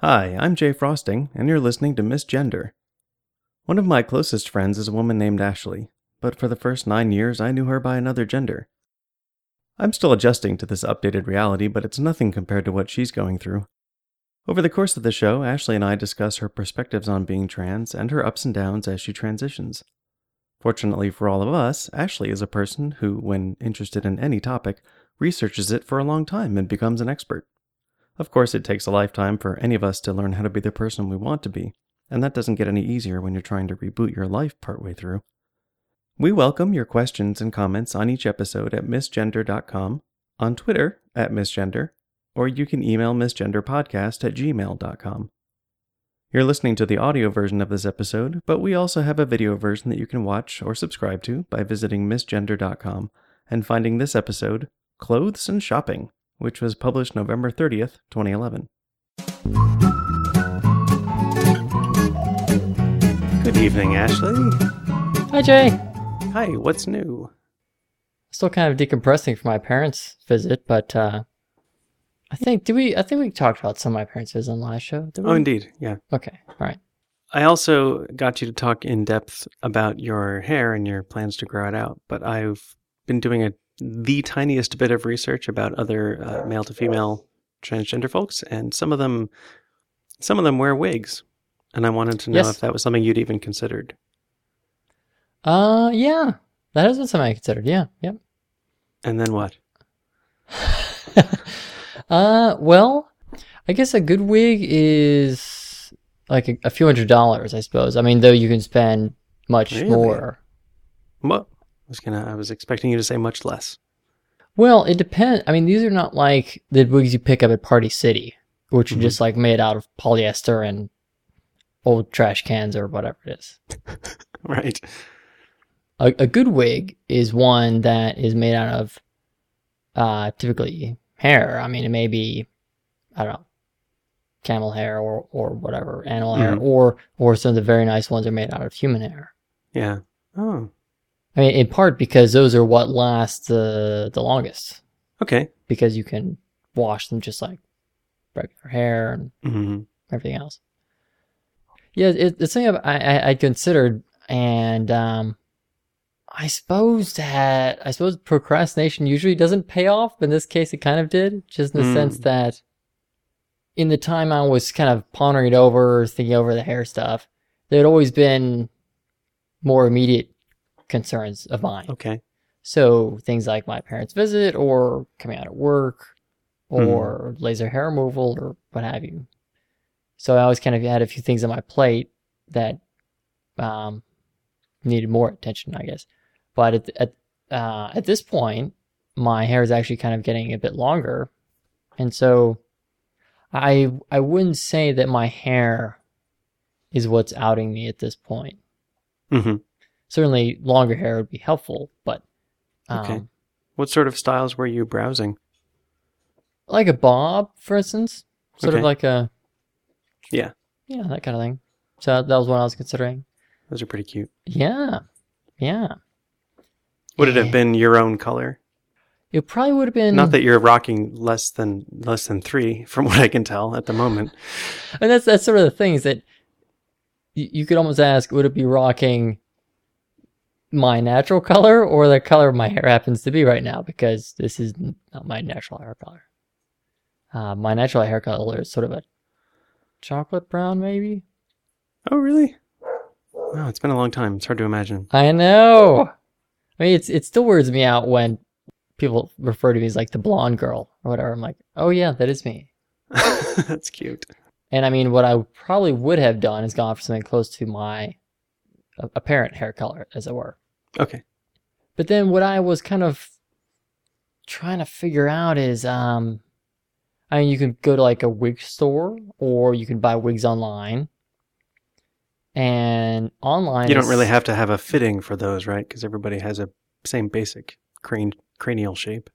Hi, I'm Jay Frosting, and you're listening to Misgender. One of my closest friends is a woman named Ashley, but for the first nine years I knew her by another gender. I'm still adjusting to this updated reality, but it's nothing compared to what she's going through. Over the course of the show, Ashley and I discuss her perspectives on being trans and her ups and downs as she transitions. Fortunately for all of us, Ashley is a person who, when interested in any topic, researches it for a long time and becomes an expert. Of course, it takes a lifetime for any of us to learn how to be the person we want to be, and that doesn't get any easier when you're trying to reboot your life partway through. We welcome your questions and comments on each episode at misgender.com, on Twitter at misgender, or you can email misgenderpodcast at gmail.com. You're listening to the audio version of this episode, but we also have a video version that you can watch or subscribe to by visiting misgender.com and finding this episode, Clothes and Shopping, which was published November 30th, 2011. Good evening, Ashley. Hi, Jay. Hi, what's new? Still kind of decompressing from my parents' visit, but uh, I think did we? I think we talked about some of my parents' visit on the last show. Did we? Oh, indeed, yeah. Okay, all right. I also got you to talk in depth about your hair and your plans to grow it out, but I've been doing a the tiniest bit of research about other uh, male to female transgender folks, and some of them, some of them wear wigs, and I wanted to know Yes. if that was something you'd even considered. Uh, yeah, that has been something I considered. Yeah, yep. And then what? Uh, well, I guess a good wig is like a, a few hundred dollars, I suppose. I mean, though you can spend much Really? more. What? I was gonna. I was expecting you to say much less. Well, it depends. I mean, these are not like the wigs you pick up at Party City, which Mhm. are just like made out of polyester and old trash cans or whatever it is. Right. A, a good wig is one that is made out of uh, typically hair. I mean, it may be, I don't know, camel hair or, or whatever, animal hair, Mhm. or or some of the very nice ones are made out of human hair. Yeah. Oh. I mean, in part because those are what last the the longest, Okay. because you can wash them just like regular hair and hmm everything else. Yeah, it, it's something I, I, I considered, and um, I suppose that I suppose procrastination usually doesn't pay off. But in this case, it kind of did, just in the Mm. sense that in the time I was kind of pondering it over, thinking over the hair stuff, there had always been more immediate concerns of mine. Okay. So things like my parents' visit or coming out of work or laser hair removal or what have you. So I always kind of had a few things on my plate that um, needed more attention, I guess. But at at uh, at this point, my hair is actually kind of getting a bit longer, and so I I wouldn't say that my hair is what's outing me at this point hmm certainly longer hair would be helpful, but um, Okay. What sort of styles were you browsing? like a bob, for instance, sort Okay. of like a Yeah. yeah, that kind of thing. So that was what I was considering. Those are pretty cute. Yeah, yeah. Would it have been your own color? It probably would have been Not that you're rocking less than less than three, from what I can tell at the moment. and that's that's sort of the thing is that you, you could almost ask, would it be rocking my natural color or the color my hair happens to be right now? Because this is not my natural hair color. Uh, my natural hair color is sort of a chocolate brown, maybe. Oh, really? Wow, it's been a long time. It's hard to imagine. I know. I mean, it's it still weirds me out when people refer to me as like the blonde girl or whatever. I'm like, oh yeah, that is me. That's cute. And I mean, what I probably would have done is gone for something close to my apparent hair color, as it were. Okay. But then what I was kind of trying to figure out is, um, I mean, you can go to like a wig store or you can buy wigs online. And online, You don't really have to have a fitting for those, right? Because everybody has a same basic crane cranial shape.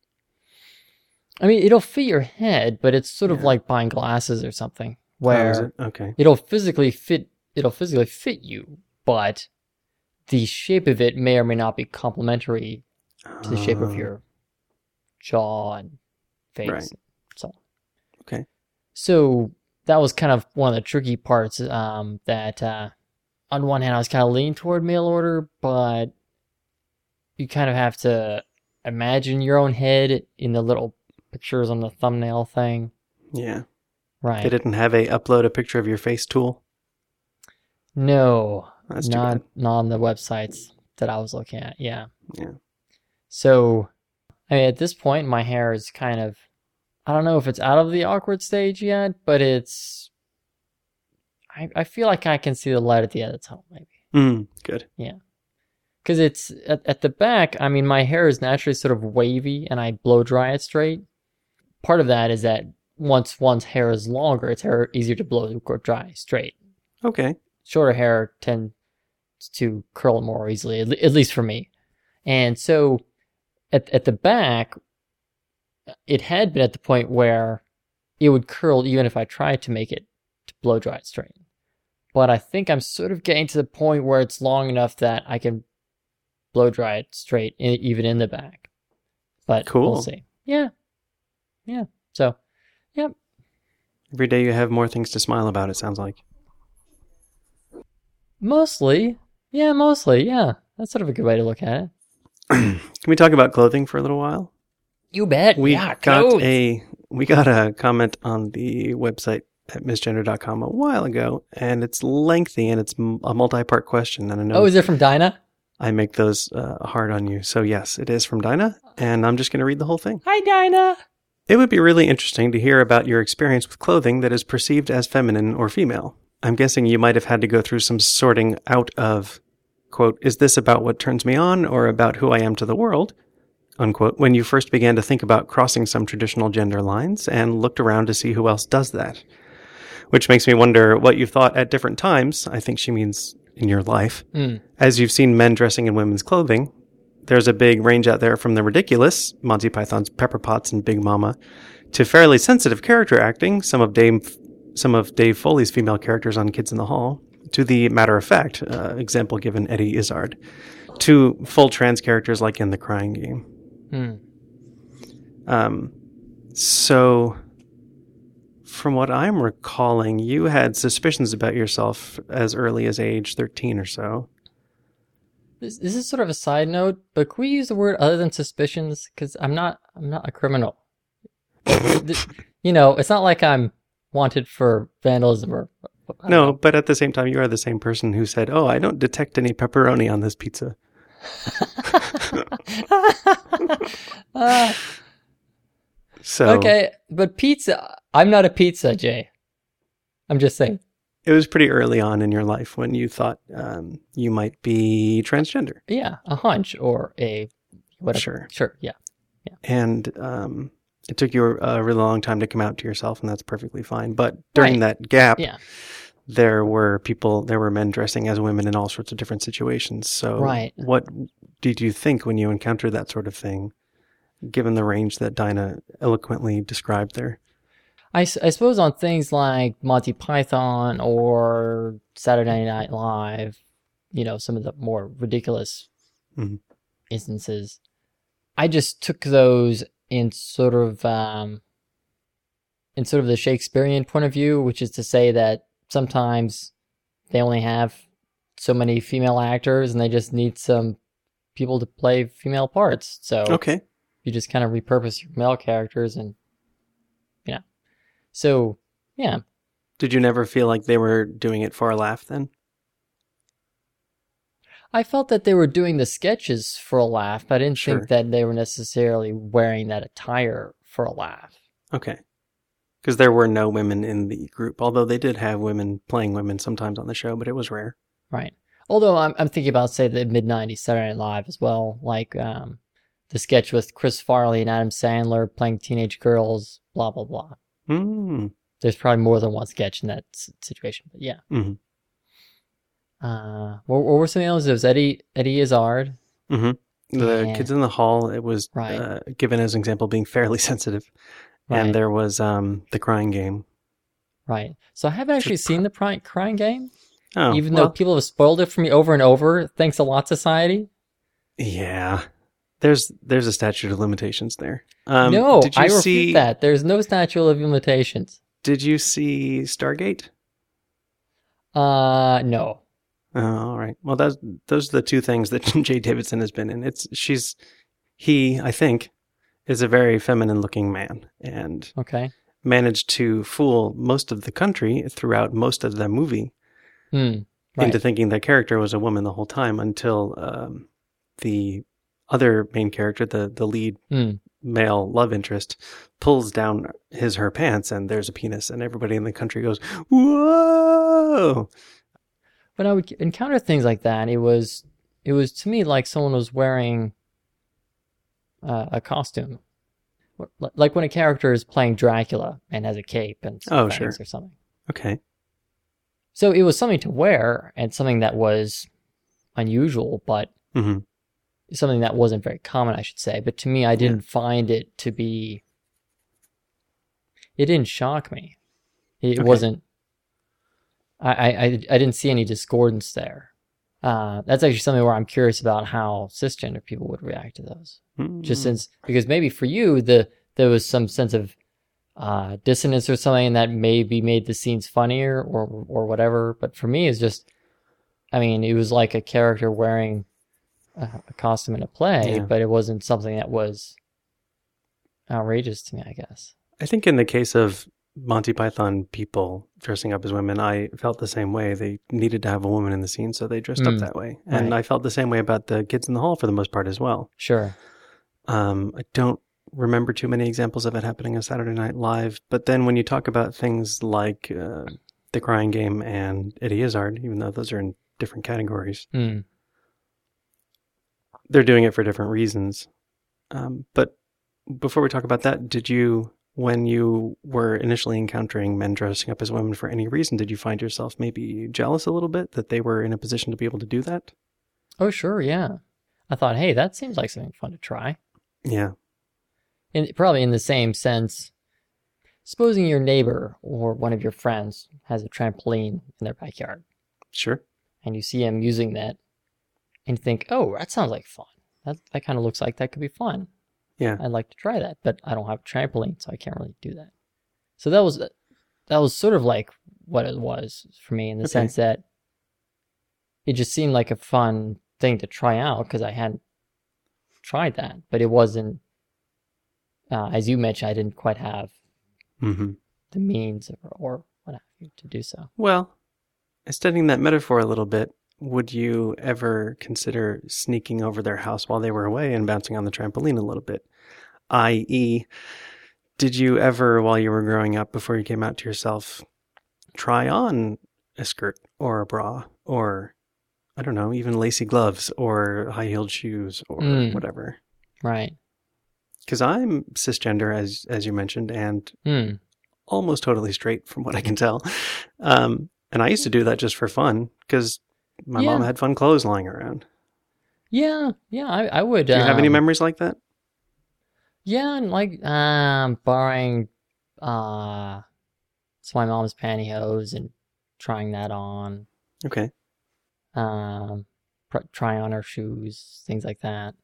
I mean, it'll fit your head, but it's sort of like buying glasses or something, Oh, is where it? Okay. it'll physically fit. It'll physically fit you, but the shape of it may or may not be complementary to the shape of Oh, your jaw and face. Right. and So, Okay. so that was kind of one of the tricky parts. Um, that uh, on one hand, I was kind of leaning toward mail order, but you kind of have to imagine your own head in the little pictures on the thumbnail thing. Yeah. Right. They didn't have a upload a picture of your face tool. No, That's not not on the websites that I was looking at. Yeah. Yeah. So, I mean, at this point, my hair is kind of, I don't know if it's out of the awkward stage yet, but it's, I, I feel like I can see the light at the end of the tunnel, maybe. Mm, good. Yeah. Because it's at, at the back, I mean, my hair is naturally sort of wavy and I blow dry it straight. Part of that is that once one's hair is longer, it's hair easier to blow dry straight. Okay. shorter hair tend to curl more easily, at least for me. And so at, at the back, it had been at the point where it would curl even if I tried to make it to blow dry it straight. But I think I'm sort of getting to the point where it's long enough that I can blow dry it straight, in, even in the back. But Cool. we'll see. Yeah. Yeah. So, yep. Every day you have more things to smile about, it sounds like. mostly, yeah, mostly, yeah. That's sort of a good way to look at it. Can we talk about clothing for a little while? You bet. We yeah, got clothes. a we got a comment on the website at misgender.com a while ago, and it's lengthy and it's a multi-part question. And I know Oh, is it from Dinah? I make those uh, hard on you, so yes, it is from Dinah, and I'm just going to read the whole thing. Hi, Dinah. It would be really interesting to hear about your experience with clothing that is perceived as feminine or female. I'm guessing you might have had to go through some sorting out of, quote, is this about what turns me on or about who I am to the world, unquote, when you first began to think about crossing some traditional gender lines and looked around to see who else does that. Which makes me wonder what you thought at different times. I think she means in your life. Hmm. As you've seen men dressing in women's clothing, there's a big range out there from the ridiculous, Monty Python's Pepperpots and Big Mama, to fairly sensitive character acting, some of Dave, some of Dave Foley's female characters on Kids in the Hall, to the matter of fact, uh, example given Eddie Izzard, to full trans characters like in The Crying Game. Hmm. Um, so, from what I'm recalling, you had suspicions about yourself as early as age 13 or so. This, this is sort of a side note, but can we use the word other than suspicions? Because I'm not, I'm not a criminal. You know, it's not like I'm wanted for vandalism or. No, know. but at the same time, you are the same person who said, "Oh, I don't detect any pepperoni on this pizza." Ah, So okay, but pizza. I'm not a pizza, Jay. I'm just saying. it was pretty early on in your life when you thought um, you might be transgender, Yeah, a hunch or a whatever. Sure. Sure. Yeah. and um, it took you a really long time to come out to yourself, and that's perfectly fine. But during Right. that gap, Yeah. there were people, there were men dressing as women in all sorts of different situations. So, Right. what did you think when you encountered that sort of thing? Given the range that Dinah eloquently described there. I suppose on things like Monty Python or Saturday Night Live, you know, some of the more ridiculous Mhm. instances, I just took those in sort of um, in sort of the Shakespearean point of view, which is to say that sometimes they only have so many female actors and they just need some people to play female parts. So Okay. you just kind of repurpose your male characters and you know so yeah Did you never feel like they were doing it for a laugh then? I felt that they were doing the sketches for a laugh but i didn't Sure. think that they were necessarily wearing that attire for a laugh Okay. Because there were no women in the group, although they did have women playing women sometimes on the show, but it was rare. right although i'm, I'm thinking about say the mid-90s saturday night live as well like um the sketch with chris farley and adam sandler playing teenage girls blah blah blah Hmm. there's probably more than one sketch in that situation but yeah Mhm. Uh what, what were some of those it was eddie eddie izzard The Yeah. kids in the hall, it was Right. uh, given as an example being fairly sensitive. Right. And there was um, the crying game. Right. So I haven't actually seen the crying game, Oh, even well, though people have spoiled it for me over and over. Thanks a lot, society. yeah, there's there's a statute of limitations there. Um, no, did you I refute see? that. There's no statute of limitations. Did you see Stargate? Uh, no. Oh, all right. Well, those those are the two things that Jaye Davidson has been in. It's she's he, I think, is a very feminine looking man and Okay. managed to fool most of the country throughout most of the movie Hmm. Right. into thinking the character was a woman the whole time until um, the other main character, the the lead Hmm. male love interest, pulls down his her pants and there's a penis and everybody in the country goes whoa. When I would encounter things like that, it was it was to me like someone was wearing uh, a costume, like when a character is playing Dracula and has a cape and some Oh, sure. or something. Okay. So it was something to wear and something that was unusual, but hmm something that wasn't very common, I should say. But to me, I didn't find it to be. It didn't shock me. It Okay. wasn't. I, I I I didn't see any discordance there. Uh, that's actually something where I'm curious about how cisgender people would react to those. Mm-hmm. Just since because maybe for you the there was some sense of uh, dissonance or something that maybe made the scenes funnier or or whatever. But for me, it's just, I mean, it was like a character wearing a, a costume in a play, Yeah. but it wasn't something that was outrageous to me. I guess. I think in the case of Monty Python people dressing up as women, I felt the same way. They needed to have a woman in the scene, so they dressed up Mm, that way. And right. I felt the same way about the kids in the hall for the most part as well. Sure. Um, I don't remember too many examples of it happening on Saturday Night Live. But then when you talk about things like uh, The Crying Game and Eddie Izzard, even though those are in different categories, Hmm. they're doing it for different reasons. Um, but before we talk about that, did you, when you were initially encountering men dressing up as women for any reason, did you find yourself maybe jealous a little bit that they were in a position to be able to do that? Oh, sure. Yeah. I thought, hey, that seems like something fun to try. Yeah. in probably in the same sense. Supposing your neighbor or one of your friends has a trampoline in their backyard, Sure. and you see him using that, and think, "Oh, that sounds like fun. That that kind of looks like that could be fun. Yeah. I'd like to try that, but I don't have a trampoline, so I can't really do that." So that was that was sort of like what it was for me in the Okay. sense that it just seemed like a fun thing to try out because I hadn't tried that, but it wasn't. Uh, as you mentioned, I didn't quite have hmm the means or, or what have you to do so. Well, extending that metaphor a little bit, would you ever consider sneaking over their house while they were away and bouncing on the trampoline a little bit? I.e., did you ever, while you were growing up, before you came out to yourself, try on a skirt or a bra or, I don't know, even lacy gloves or high heeled shoes or Mm. whatever? Right. Because I'm cisgender, as as you mentioned, and Hmm. almost totally straight from what I can tell. Um, and I used to do that just for fun because my mom had fun clothes lying around. Yeah. Yeah. I, I would. Do you have any um, memories like that? Yeah, and like um, borrowing uh, of my mom's pantyhose and trying that on. Okay. Um, pr- trying on her shoes, things like that.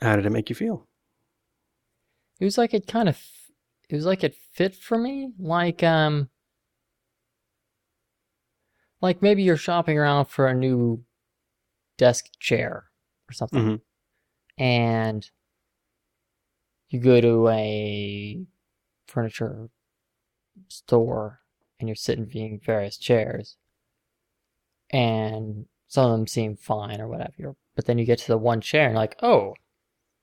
How did it make you feel? It was like it kind of, it was like it fit for me. Like um, like maybe you're shopping around for a new desk chair or something. Mhm. and you go to a furniture store and you're sitting viewing various chairs and some of them seem fine or whatever but then you get to the one chair and you're like oh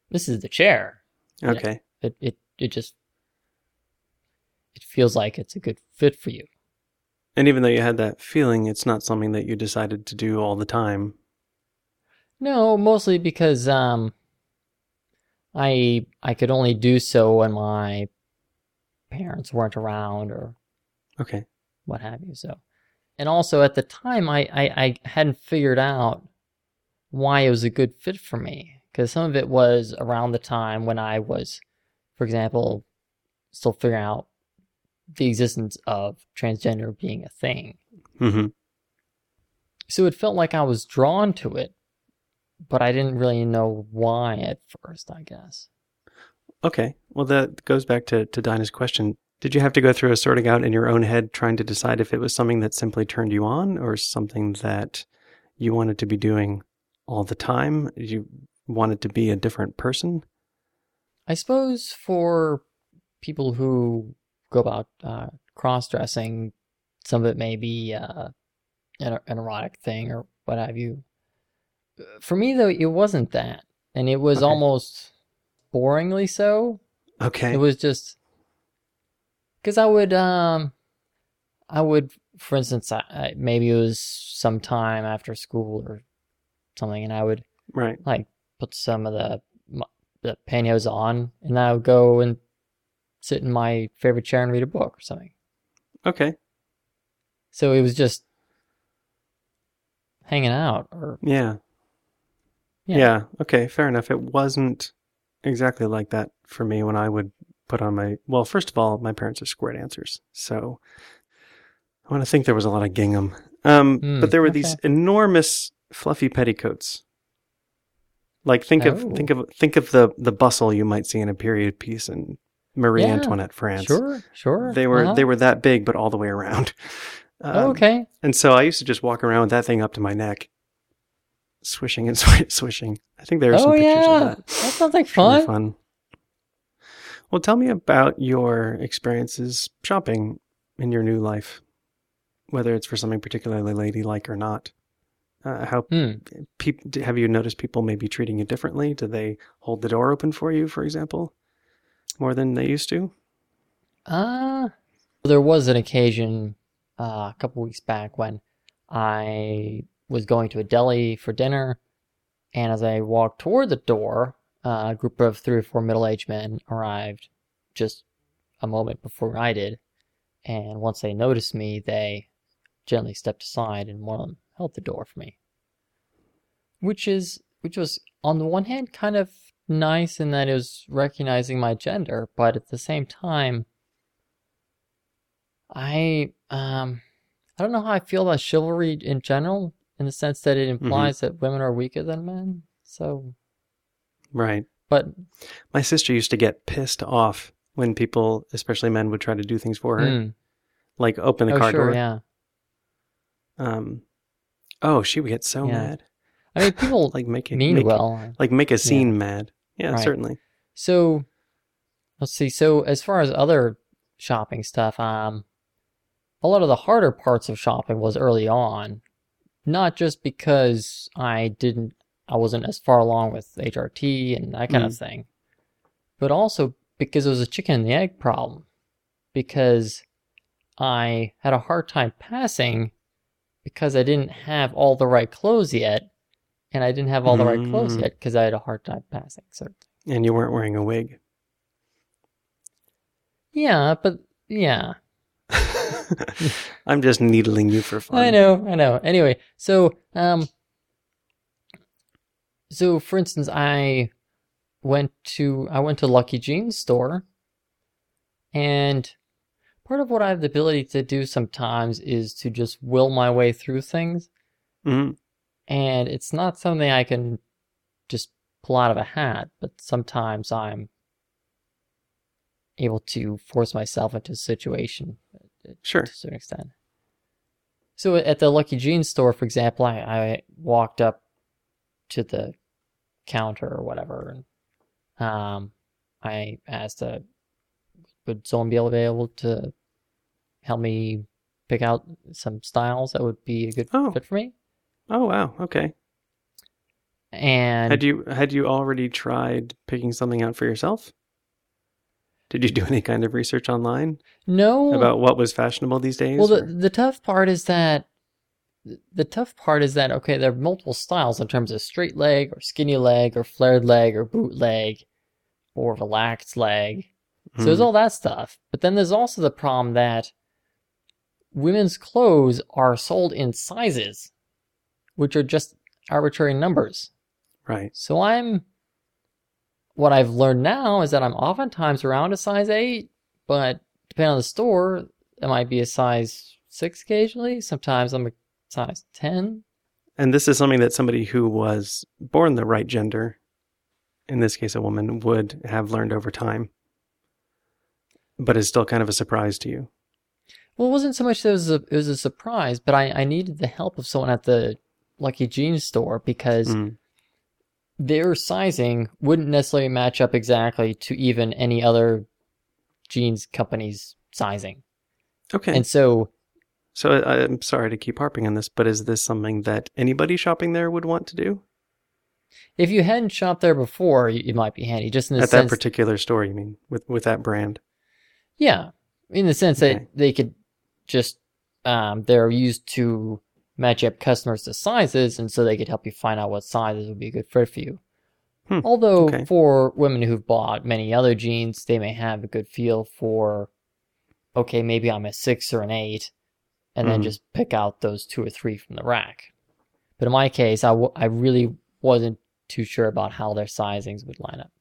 this is the chair. Okay. it, it it just it feels like it's a good fit for you And even though you had that feeling, it's not something that you decided to do all the time. No, mostly because um I I could only do so when my parents weren't around or Okay. what have you. So and also at the time I, I, I hadn't figured out why it was a good fit for me. Because some of it was around the time when I was, for example, still figuring out the existence of transgender being a thing. hmm So it felt like I was drawn to it, but I didn't really know why at first, I guess. Okay. Well, that goes back to, to Dinah's question. Did you have to go through a sorting out in your own head trying to decide if it was something that simply turned you on or something that you wanted to be doing all the time? You wanted to be a different person? I suppose for people who go about uh, cross dressing, some of it may be uh, an, an erotic thing or what have you. For me, though, it wasn't that. And it was Okay. almost boringly so. Okay. It was just because I would, um, I would, for instance, I, I, maybe it was sometime after school or something, and I would right. like put some of the the pantyhose on, and I would go and sit in my favorite chair and read a book or something. Okay. So it was just hanging out, or Yeah. Yeah. yeah. Okay. Fair enough. It wasn't exactly like that for me when I would put on my. Well, first of all, my parents are square dancers, so I want to think there was a lot of gingham. Um, Hmm, but there were these enormous fluffy petticoats. Like think of Oh. think of think of the the bustle you might see in a period piece in Marie Yeah, Antoinette France. sure, sure, They were uh-huh. they were that big, but all the way around. Um, Oh, okay. And so I used to just walk around with that thing up to my neck, swishing and swi- swishing. I think there are some Oh pictures yeah, of that that. sounds like It's really fun. fun. Well, tell me about your experiences shopping in your new life, whether it's for something particularly ladylike or not. Uh, how Hmm. peop- have you noticed people maybe treating you differently? Do they hold the door open for you, for example, more than they used to? Uh, there was an occasion uh, a couple weeks back when I was going to a deli for dinner, and as I walked toward the door, uh, a group of three or four middle-aged men arrived just a moment before I did, and once they noticed me, they gently stepped aside, and one of them held the door for me, which is which was on the one hand kind of nice in that it was recognizing my gender, but at the same time. I um I don't know how I feel about chivalry in general, in the sense that it implies that women are weaker than men. So, Right. but My sister used to get pissed off when people, especially men, would try to do things for her, mm, like open the oh car sure, door. yeah. Um, oh, she would get so Yeah. mad, I mean, people like make it mean make, well. like make a scene mad. Yeah, Right. certainly. So, let's see. So, as far as other shopping stuff, um, a lot of the harder parts of shopping was early on, not just because I didn't, I wasn't as far along with HRT and that kind of thing, but also because it was a chicken and the egg problem. Because I had a hard time passing because I didn't have all the right clothes yet, and I didn't have all the right clothes Mm. yet because I had a hard time passing. So. And you weren't wearing a wig. Yeah, but yeah, I'm just needling you for fun. I know, I know. Anyway, so um, so for instance, I went to I went to Lucky Jeans store, and part of what I have the ability to do sometimes is to just will my way through things, Mhm. and it's not something I can just pull out of a hat, but sometimes I'm able to force myself into a situation Sure. to a certain extent. So at the Lucky Jeans store, for example, I, I walked up to the counter or whatever, and um, I asked, uh, would someone be able to help me pick out some styles that would be a good Oh. fit for me? Oh wow. Okay. And Had you had you already tried picking something out for yourself? Did you do any kind of research online no, about what was fashionable these days? Well, the the tough part is that the tough part is that okay, there are multiple styles in terms of straight leg or skinny leg or flared leg or boot leg or relaxed leg. So there's Hmm. all that stuff. But then there's also the problem that women's clothes are sold in sizes, which are just arbitrary numbers. right. So I'm what I've learned now is that I'm oftentimes around a size eight, but depending on the store, it might be a size six occasionally. Sometimes I'm a size ten. And this is something that somebody who was born the right gender, in this case a woman, would have learned over time. but is still kind of a surprise to you. Well, it wasn't so much that it was a, it was a surprise, but I, I needed the help of someone at the Lucky Jeans store because Mm. Their sizing wouldn't necessarily match up exactly to even any other jeans company's sizing. Okay. And so so I, I'm sorry to keep harping on this, but is this something that anybody shopping there would want to do if you hadn't shopped there before, it might be handy. Just in the sense at that particular store? You mean with with that brand? yeah, in the sense Okay. that they could just um, they're used to match up customers to sizes, and so they could help you find out what sizes would be a good fit for you. Hmm, Although okay. for women who've bought many other jeans, they may have a good feel for, okay, maybe I'm a six or an eight, and then Mhm. just pick out those two or three from the rack. But in my case, I, w- I really wasn't too sure about how their sizings would line up.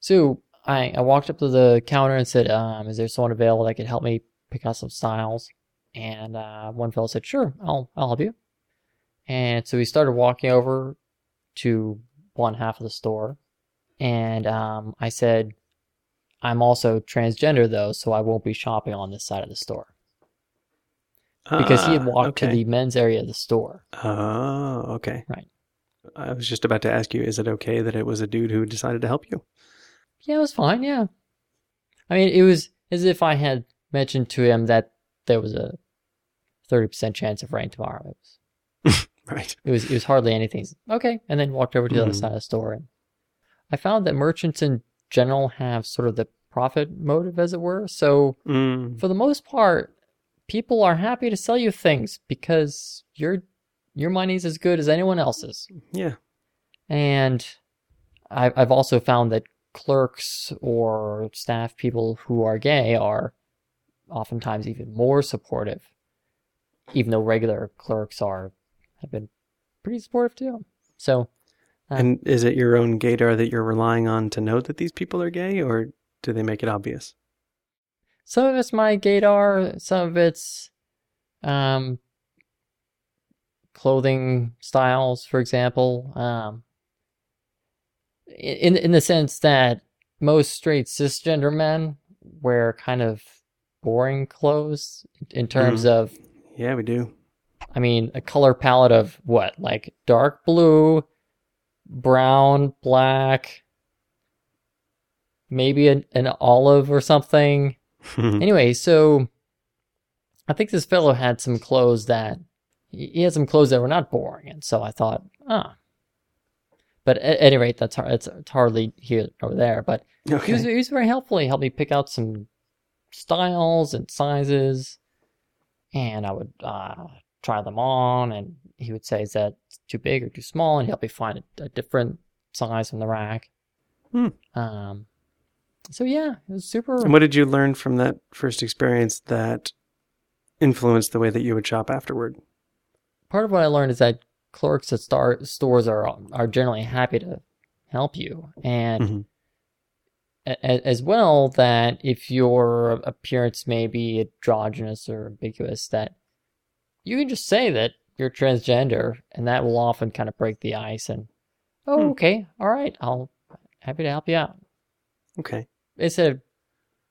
So I, I walked up to the counter and said, um, "Is there someone available that could help me pick out some styles?" And uh, one fellow said, "Sure, I'll I'll help you." And so we started walking over to one half of the store, and um, I said, "I'm also transgender though, so I won't be shopping on this side of the store." Because he had Ah, walked to okay. the men's area of the store. Oh, okay. Right. I was just about to ask you, is it okay that it was a dude who decided to help you? Yeah, it was fine. Yeah, I mean, it was as if I had mentioned to him that there was a thirty percent chance of rain tomorrow. It was Right. It was it was hardly anything. Okay, and then walked over to the other Mhm. side of the store, and I found that merchants in general have sort of the profit motive, as it were. So Mm. for the most part, people are happy to sell you things because your your money's as good as anyone else's. Yeah. And I've I've also found that clerks or staff people who are gay are oftentimes even more supportive, even though regular clerks are have been pretty supportive too. So Uh, And is it your own gaydar that you're relying on to know that these people are gay, or do they make it obvious? some of it's my gaydar, some of it's um, clothing styles, for example. Um, in in the sense that most straight cisgender men wear kind of boring clothes in terms of Yeah, we do. I mean, a color palette of what? Like dark blue, brown, black, maybe an, an olive or something. Anyway, so I think this fellow had some clothes that he had some clothes that were not boring, and so I thought, ah. But at, any rate, that's hard, it's, it's hardly here or there. But he was he was very helpful. He helped me pick out some styles and sizes, and I would uh, try them on, and he would say, "Is that too big or too small?" And he helped me find a, a different size in the rack. Hmm. Um. So yeah, it was super. And what did you learn from that first experience that influenced the way that you would shop afterward? Part of what I learned is that clerks at star stores are are generally happy to help you, and Mhm. As well that if your appearance may be androgynous or ambiguous, that you can just say that you're transgender, and that will often kind of break the ice. And oh, Hmm. okay, all right, I'll happy to help you out Okay. instead of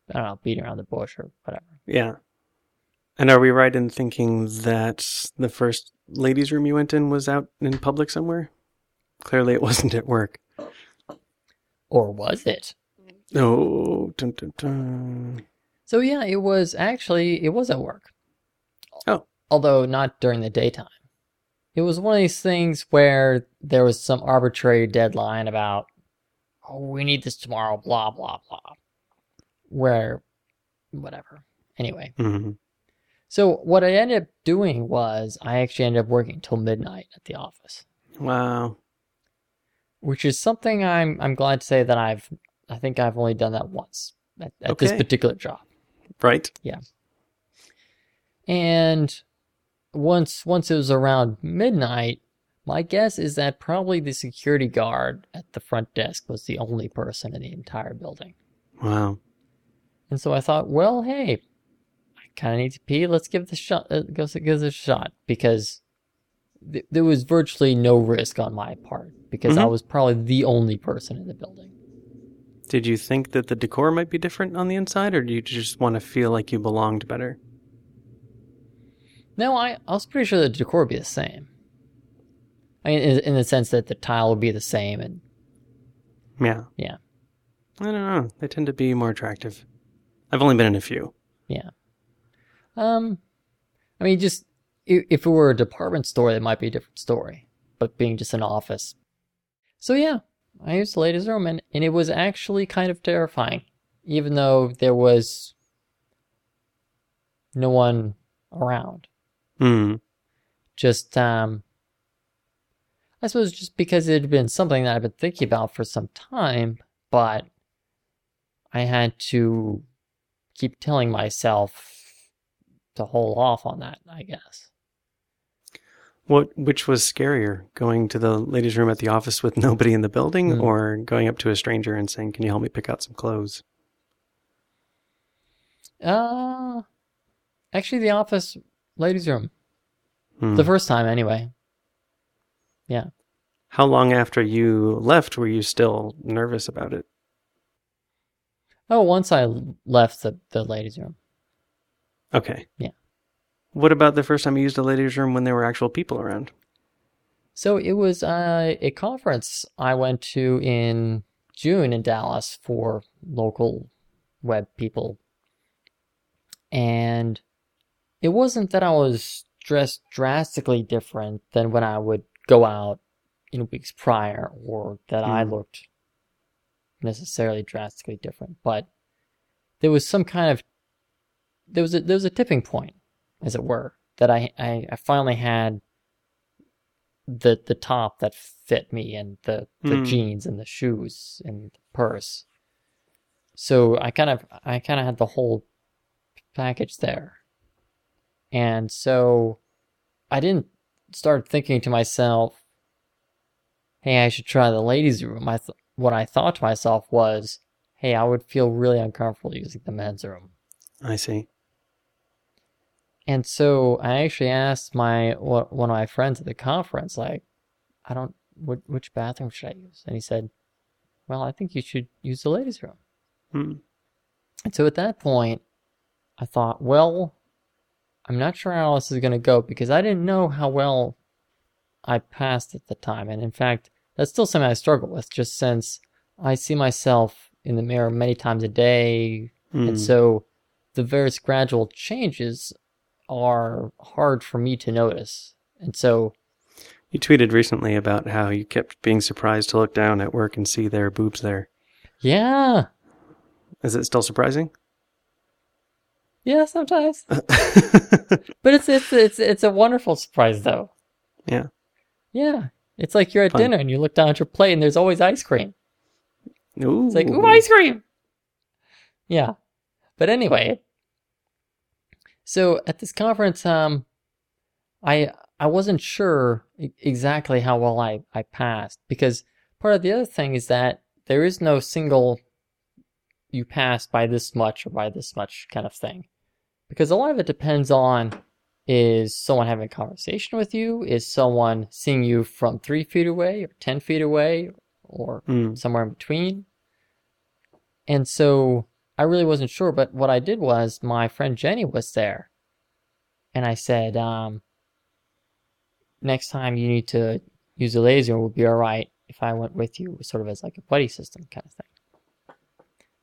I don't know beating around the bush or whatever. Yeah. And are we right in thinking that the first ladies' room you went in was out in public somewhere? Clearly, it wasn't at work. Or was it? Oh, dun, dun, dun. So yeah, it was actually it was at work. Oh. Although not during the daytime. It was one of these things where there was some arbitrary deadline about oh we need this tomorrow, blah blah blah. Where whatever. Anyway. Mhm. So what I ended up doing was I actually ended up working till midnight at the office. Wow. Which is something I'm I'm glad to say that I've I think I've only done that once at, at this particular job. Right? Yeah. And once once it was around midnight, my guess is that probably the security guard at the front desk was the only person in the entire building. Wow. And so I thought, well, hey, I kind of need to pee. Let's give this shot. Uh, give this a shot because th- there was virtually no risk on my part because I Mhm. was probably the only person in the building. Did you think that the decor might be different on the inside, or do you just want to feel like you belonged better? No, I, I was pretty sure the decor would be the same. I mean, in, in the sense that the tile would be the same, and Yeah. Yeah. I don't know. They tend to be more attractive. I've only been in a few. yeah. Um, I mean, just if it were a department store, it might be a different story. But being just an office, so yeah, I used the ladies' room, and and it was actually kind of terrifying, even though there was no one around. Hmm. just um I suppose just because it had been something that I've been thinking about for some time, but I had to keep telling myself to hold off on that, I guess. What which was scarier, going to the ladies' room at the office with nobody in the building, Hmm. or going up to a stranger and saying, "Can you help me pick out some clothes?" Uh actually the office ladies room. Hmm. The first time anyway. Yeah. How long after you left were you still nervous about it? Oh, once I left the, the ladies room. Okay. Yeah. What about the first time you used a ladies' room when there were actual people around? So it was uh, a conference I went to in June in Dallas for local web people. And it wasn't that I was dressed drastically different than when I would go out in weeks prior or that I Hmm. looked necessarily drastically different, but there was some kind of there was a there was a tipping point, as it were, that I I, I finally had the the top that fit me and the the Hmm. jeans and the shoes and the purse. So I kind of I kind of had the whole package there. And so I didn't start thinking to myself, "Hey, I should try the ladies' room." I th- what I thought to myself was, "Hey, I would feel really uncomfortable using the men's room." I see. And so I actually asked my one of my friends at the conference, like, I don't, which, which bathroom should I use? And he said, Well, I think you should use the ladies' room. Hmm. And so at that point, I thought, well, I'm not sure how this is going to go because I didn't know how well I passed at the time. And in fact, that's still something I struggle with, just since I see myself in the mirror many times a day, Hmm. and so the various gradual changes are hard for me to notice. And so, You tweeted recently about how you kept being surprised to look down at work and see their boobs there. yeah, Is it still surprising? yeah, sometimes. But it's it's it's it's a wonderful surprise though. Yeah. Yeah. It's like you're at Fun. dinner and you look down at your plate and there's always ice cream. Ooh. It's like, ooh, ice cream. Yeah. But anyway. So at this conference, um I I wasn't sure exactly how well I, I passed because part of the other thing is that there is no single you pass by this much or by this much kind of thing. Because a lot of it depends on is someone having a conversation with you? Is someone seeing you from three feet away or 10 feet away or Hmm. somewhere in between? And so I really wasn't sure, but what I did was my friend Jenny was there. And I said, um, next time you need to use a laser, it would be all right if I went with you, sort of as like a buddy system kind of thing.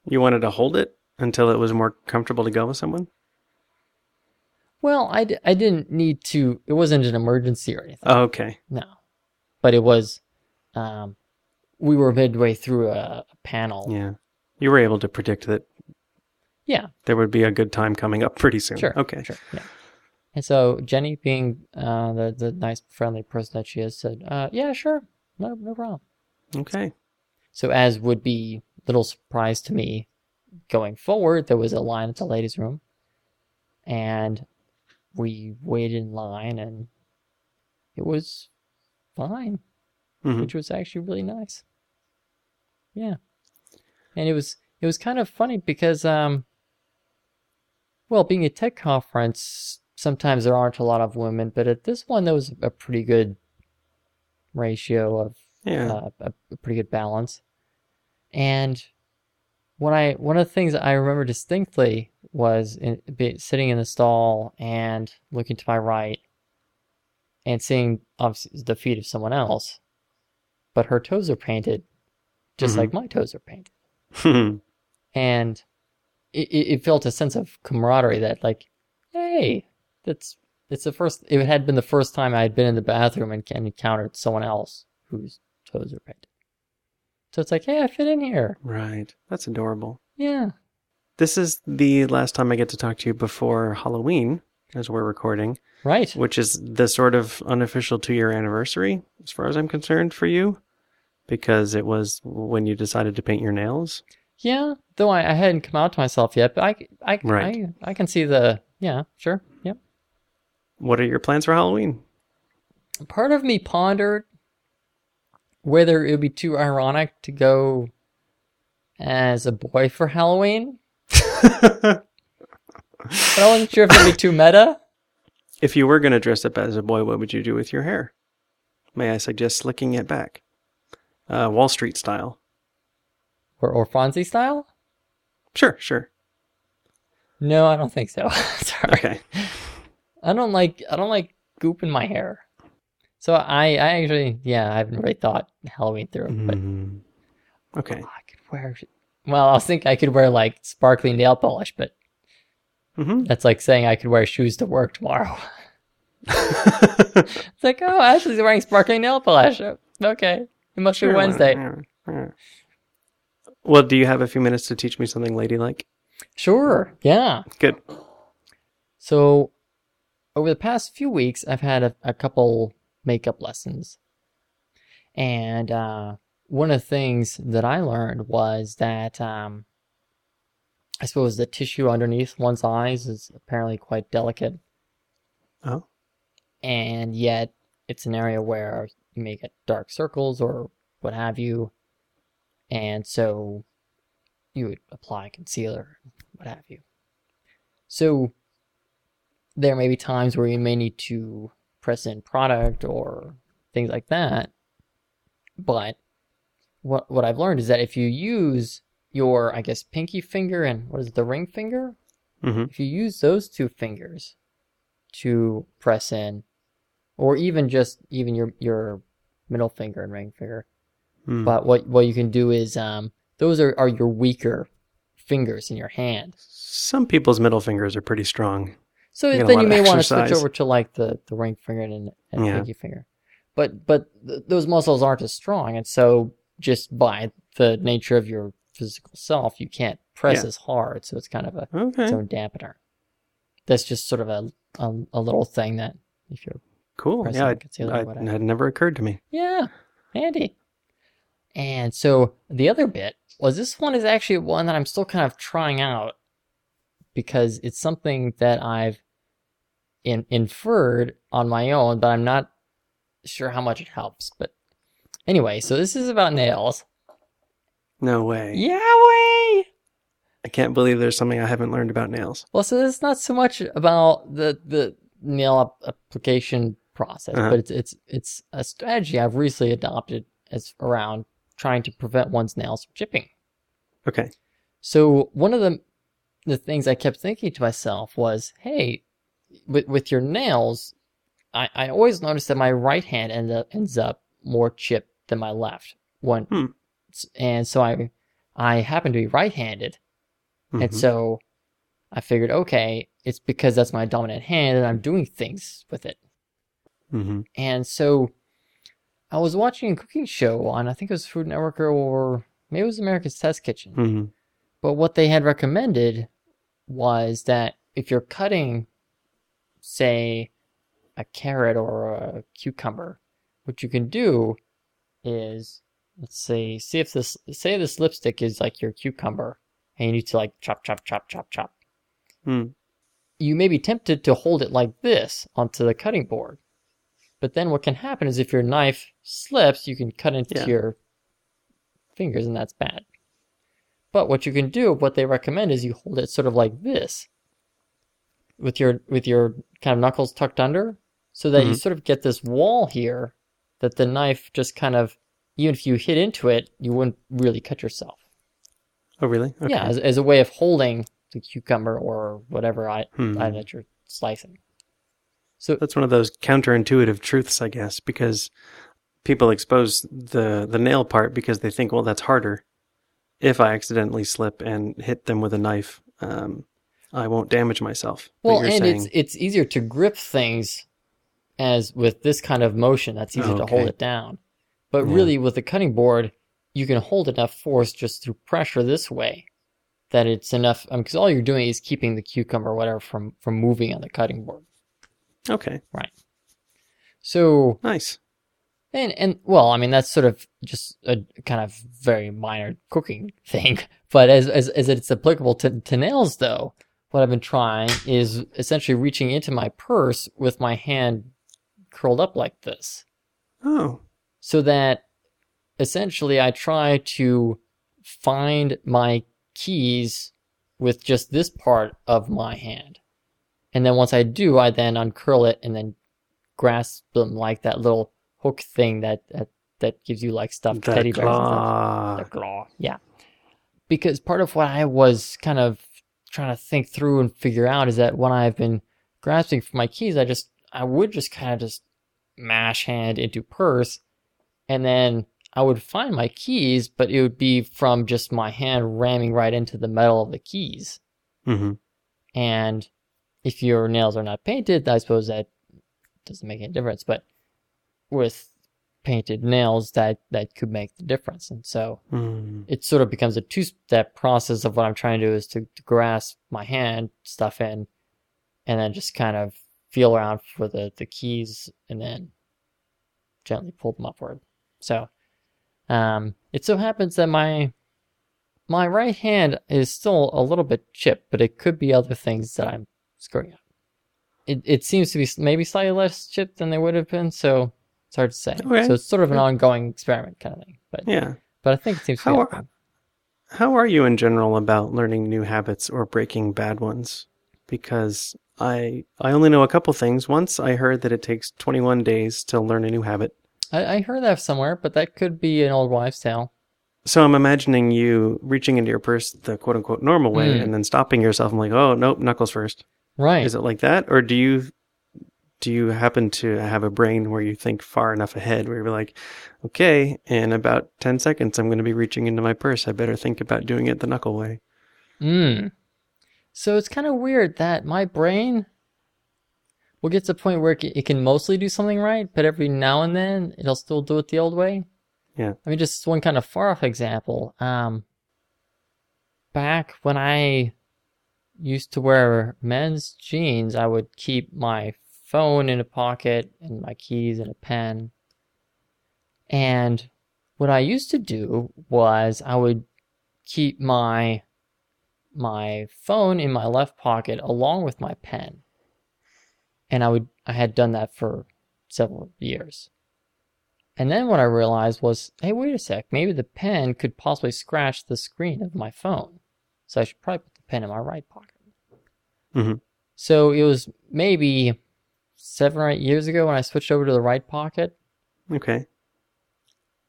You wanted to hold it until it was more comfortable to go with someone? Well, I, d- I didn't need to, it wasn't an emergency or anything. Oh, okay. No. But it was, um, we were midway through a, a panel. Yeah. You were able to predict that Yeah. there would be a good time coming up pretty soon. Sure. Okay. Sure. Yeah. And so Jenny, being uh, the the nice, friendly person that she is, said, uh, "Yeah, sure, no, no problem." Okay. So as would be little surprise to me, going forward, there was a line at the ladies' room, and we waited in line, and it was fine, Mhm. which was actually really nice. Yeah, and it was it was kind of funny because um, well, being a tech conference, sometimes there aren't a lot of women, but at this one there was a pretty good ratio of Yeah. uh, a, a pretty good balance. And what I one of the things I remember distinctly was in, be, sitting in the stall and looking to my right and seeing obviously the feet of someone else, but her toes are painted just Mhm. like my toes are painted, and it, it felt a sense of camaraderie that like, hey, that's it's the first. It had been the first time I had been in the bathroom and, and encountered someone else whose toes are painted. So it's like, hey, I fit in here. right. That's adorable. Yeah. This is the last time I get to talk to you before Halloween, as we're recording, Right. which is the sort of unofficial two year anniversary, as far as I'm concerned, for you, because it was when you decided to paint your nails. Yeah. Though I, I hadn't come out to myself yet, but I, I, Right. I, I can see the, yeah, sure. Yep. What are your plans for Halloween? Part of me pondered whether it would be too ironic to go as a boy for Halloween, but I wasn't sure if it'd be too meta. If you were going to dress up as a boy, what would you do with your hair? May I suggest slicking it back? Uh, Wall Street style. Or, or Fonzie style? Sure, sure. No, I don't think so. Sorry. Okay. I don't like I don't like goop in my hair. So I I actually yeah I haven't really thought Halloween through, but Mm. Okay. oh, I could wear. Well, I was thinking I could wear like sparkly nail polish, but hmm that's like saying I could wear shoes to work tomorrow. It's like oh Ashley's wearing sparkly nail polish. Okay, it must be Wednesday. Well, do you have a few minutes to teach me something ladylike? Sure, yeah. Good. So over the past few weeks, I've had a, a couple makeup lessons. And uh, one of the things that I learned was that um, I suppose the tissue underneath one's eyes is apparently quite delicate. Oh. And yet, it's an area where you may get dark circles or what have you. And so you would apply concealer, what have you. So there may be times where you may need to press in product or things like that. But what what I've learned is that if you use your I guess pinky finger and what is it, the ring finger? hmm If you use those two fingers to press in, or even just even your your middle finger and ring finger, Mm. but what what you can do is um those are, are your weaker fingers in your hand. Some people's middle fingers are pretty strong. So then you may want to switch over to like the, the ring finger and, and Yeah. pinky finger. But but th- those muscles aren't as strong, and so just by the nature of your physical self, you can't press Yeah. as hard. So it's kind of a Okay. its own dampener. That's just sort of a a, a little thing that if you're cool. Yeah, or I, it had never occurred to me. Yeah, handy. And so the other bit was this one is actually one that I'm still kind of trying out because it's something that I've in, inferred on my own, but I'm not sure how much it helps. But anyway, so this is about nails. No way. Yeah, way. I can't believe there's something I haven't learned about nails. Well, so it's not so much about the the nail ap- application process, Uh-huh. but it's it's it's a strategy I've recently adopted as around trying to prevent one's nails from chipping. Okay. So one of the the things I kept thinking to myself was, hey, with with your nails, I, I always notice that my right hand end up, ends up more chipped than my left. One, Hmm. and so I I happen to be right-handed, and Mhm. so I figured, okay, it's because that's my dominant hand, and I'm doing things with it. Mhm. And so I was watching a cooking show on I think it was Food Network or maybe it was America's Test Kitchen. Mhm. But what they had recommended was that if you're cutting, say, a carrot or a cucumber, what you can do is, let's say, see if this, say this lipstick is like your cucumber, and you need to like chop, chop, chop, chop, chop. Hmm. You may be tempted to hold it like this onto the cutting board. But then what can happen is if your knife slips, you can cut into Yeah. your fingers, and that's bad. But what you can do, what they recommend is you hold it sort of like this, with your with your kind of knuckles tucked under, so that you Mhm. sort of get this wall here that the knife just kind of, even if you hit into it, you wouldn't really cut yourself. Oh, really? Okay. Yeah, as, as a way of holding the cucumber or whatever I, Hmm. item that you're slicing. So That's one of those counterintuitive truths, I guess, because people expose the the nail part because they think, well, that's harder. If I accidentally slip and hit them with a knife, um, I won't damage myself. Well, you're and saying, it's it's easier to grip things as with this kind of motion. That's easier to hold it down. But Yeah. really, with the cutting board, you can hold enough force just through pressure this way that it's enough. Because all you're doing is keeping the cucumber or whatever from from moving on the cutting board. Okay, Right. So nice. And and well, I mean that's sort of just a kind of very minor cooking thing. But as as as it's applicable to, to nails though, what I've been trying is essentially reaching into my purse with my hand curled up like this. Oh, So that essentially I try to find my keys with just this part of my hand. And then once I do, I then uncurl it and then grasp them like that little hook thing that that, that gives you like stuffed the teddy bears and stuff. claw. The claw. Yeah. Because part of what I was kind of trying to think through and figure out is that when I've been grasping for my keys, I just I would just kind of just mash hand into purse and then I would find my keys, but it would be from just my hand ramming right into the metal of the keys. hmm And if your nails are not painted, I suppose that doesn't make any difference. But with painted nails, that that could make the difference. And so Mm. it sort of becomes a two-step process of what I'm trying to do is to, to grasp my hand, stuff in, and then just kind of feel around for the the keys, and then gently pull them upward. So, um, it so happens that my my right hand is still a little bit chipped, but it could be other things that I'm screwing up. It it seems to be maybe slightly less chipped than they would have been, so it's hard to say. Okay. So it's sort of an ongoing experiment kind of thing, but Yeah. but I think it seems How are- How are you in general about learning new habits or breaking bad ones? Because I I only know a couple things. Once I heard that it takes 21 days to learn a new habit. I, I heard that somewhere, but that could be an old wives' tale. So I'm imagining you reaching into your purse the quote unquote normal way Mm. and then stopping yourself. I'm like, oh nope, knuckles first. Right. Is it like that, or do you do you happen to have a brain where you think far enough ahead, where you're like, okay, in about ten seconds, I'm going to be reaching into my purse. I better think about doing it the knuckle way. Mm. So it's kind of weird that my brain will get to a point where it can, it can mostly do something right, but every now and then it'll still do it the old way. Yeah. I mean, just one kind of far off example. Um, back when I used to wear men's jeans, I would keep my phone in a pocket and my keys in a pen. And what I used to do was I would keep my my phone in my left pocket along with my pen. And I would I had done that for several years. And then what I realized was, hey, wait a sec, maybe the pen could possibly scratch the screen of my phone. So I should probably pen in my right pocket. Mhm. So it was maybe seven or eight years ago when I switched over to the right pocket. Okay.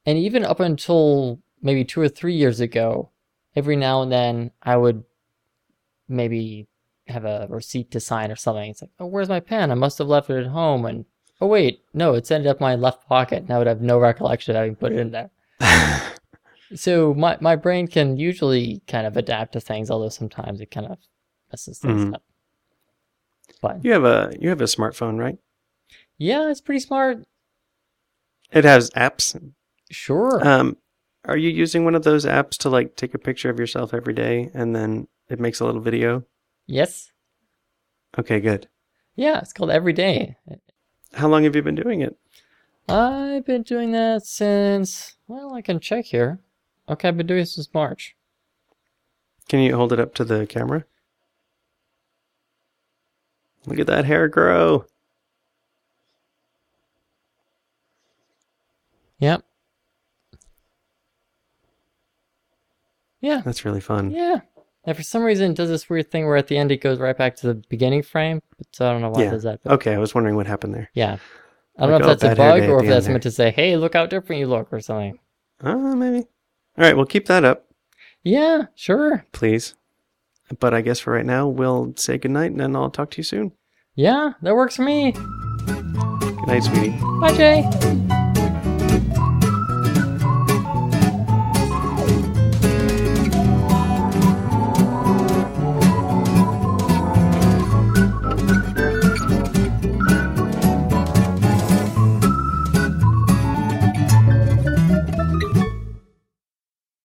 And even up until maybe two or three years ago, every now and then I would maybe have a receipt to sign or something. It's like, oh, where's my pen? I must have left it at home. And oh, wait, no, it's ended up in my left pocket. And I would have no recollection of having put it in there. So my, my brain can usually kind of adapt to things, although sometimes it kind of messes things Mhm. up. But you have a you have a smartphone, right? yeah, it's pretty smart. It has apps. Sure. Um, are you using one of those apps to like take a picture of yourself every day and then it makes a little video? yes. Okay, good. Yeah, it's called Every Day. How long have you been doing it? I've been doing that since, well, I can check here. Okay, I've been doing this since March. Can you hold it up to the camera? Look at that hair grow. Yep. Yeah, That's really fun. yeah. And for some reason, it does this weird thing where at the end it goes right back to the beginning frame. So I don't know why Yeah. it does that. Okay, I was wondering what happened there. yeah. I don't Like, know oh, if that's a bug or if that's end meant to say, hey, look how different you look or something. Uh, maybe. All right, we'll keep that up. Yeah, sure. please. But I guess for right now, we'll say goodnight and then I'll talk to you soon. Yeah, that works for me. Good night, sweetie. Bye, Jay.